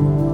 Amen.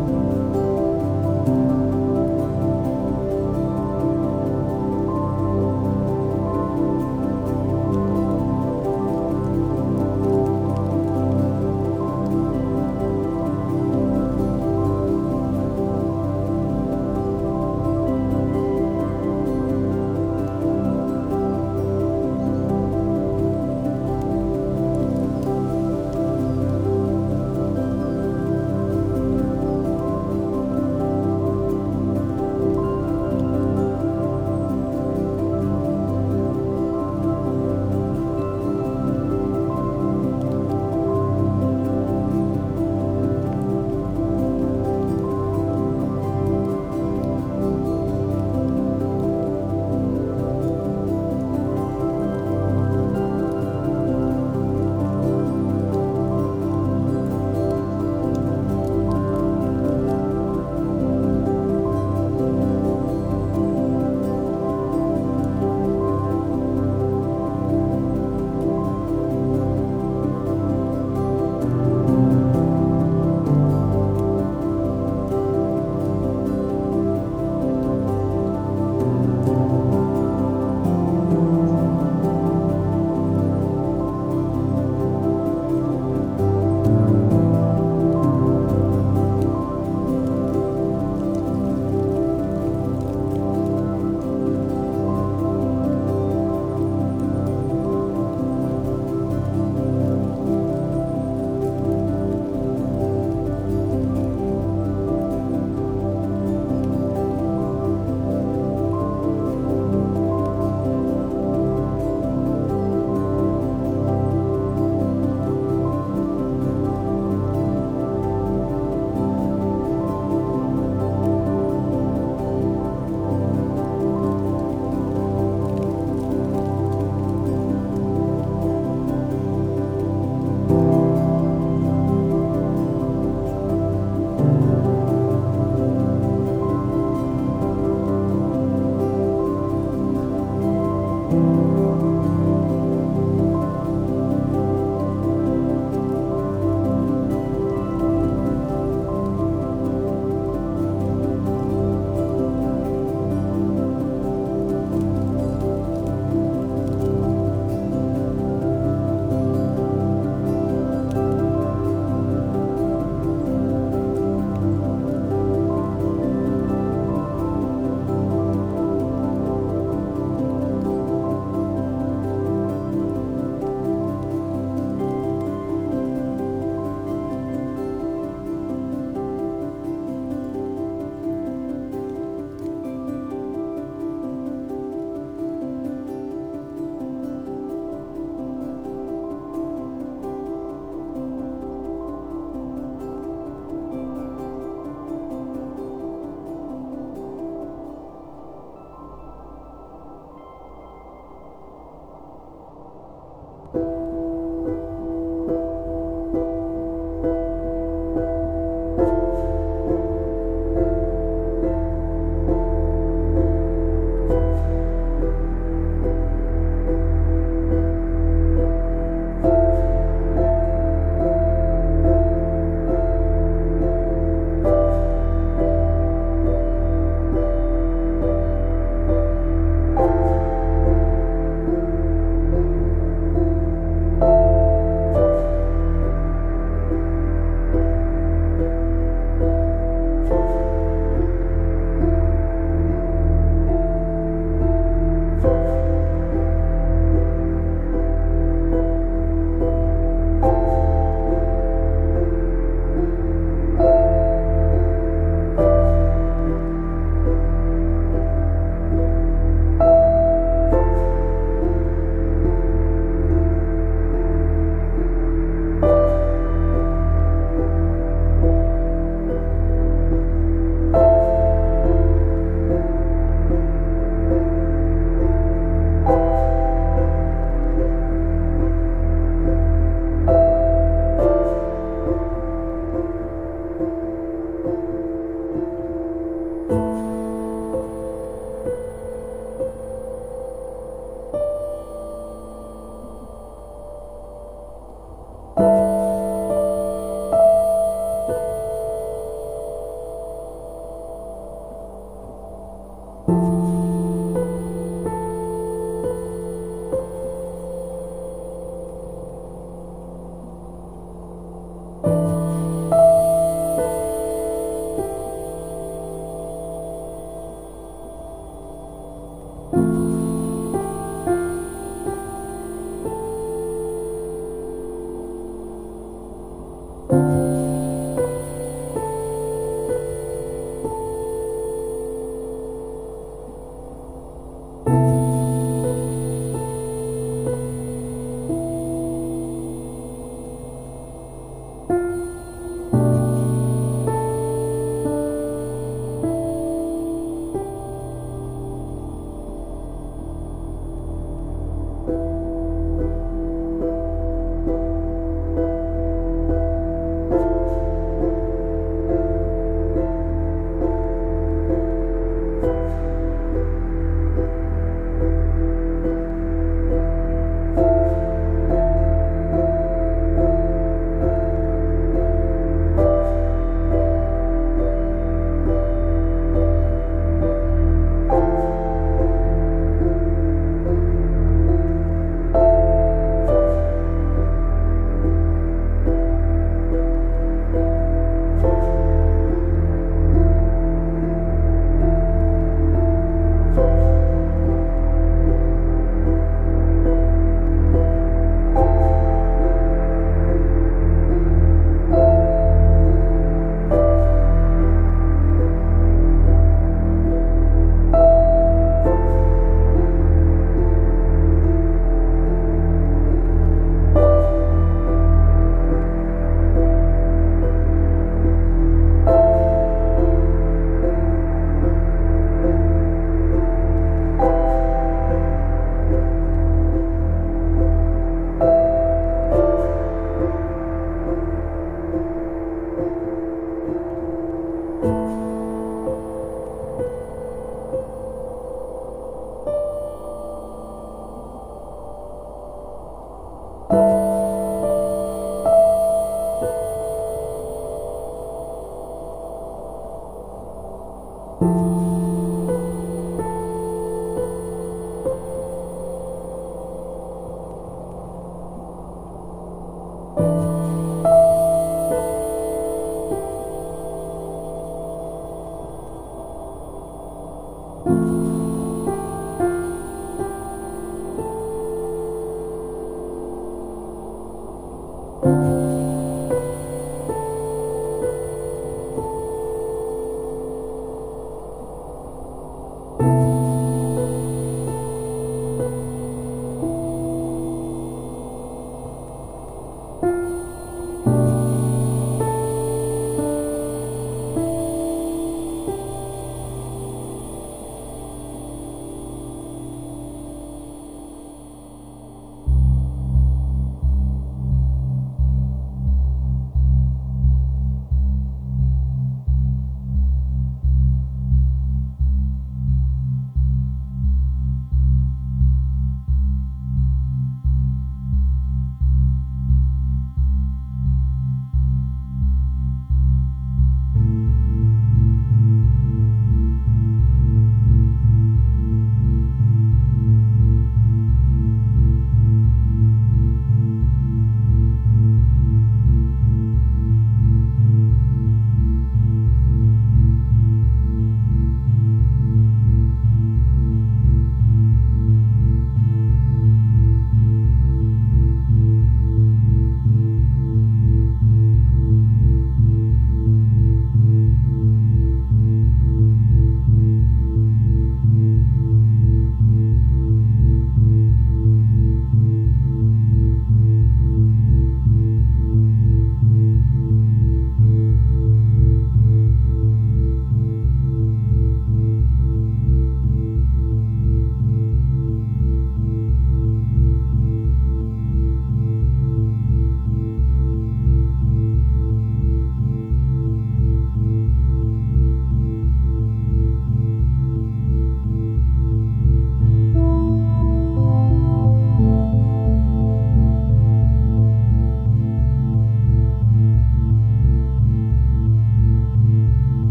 Oh.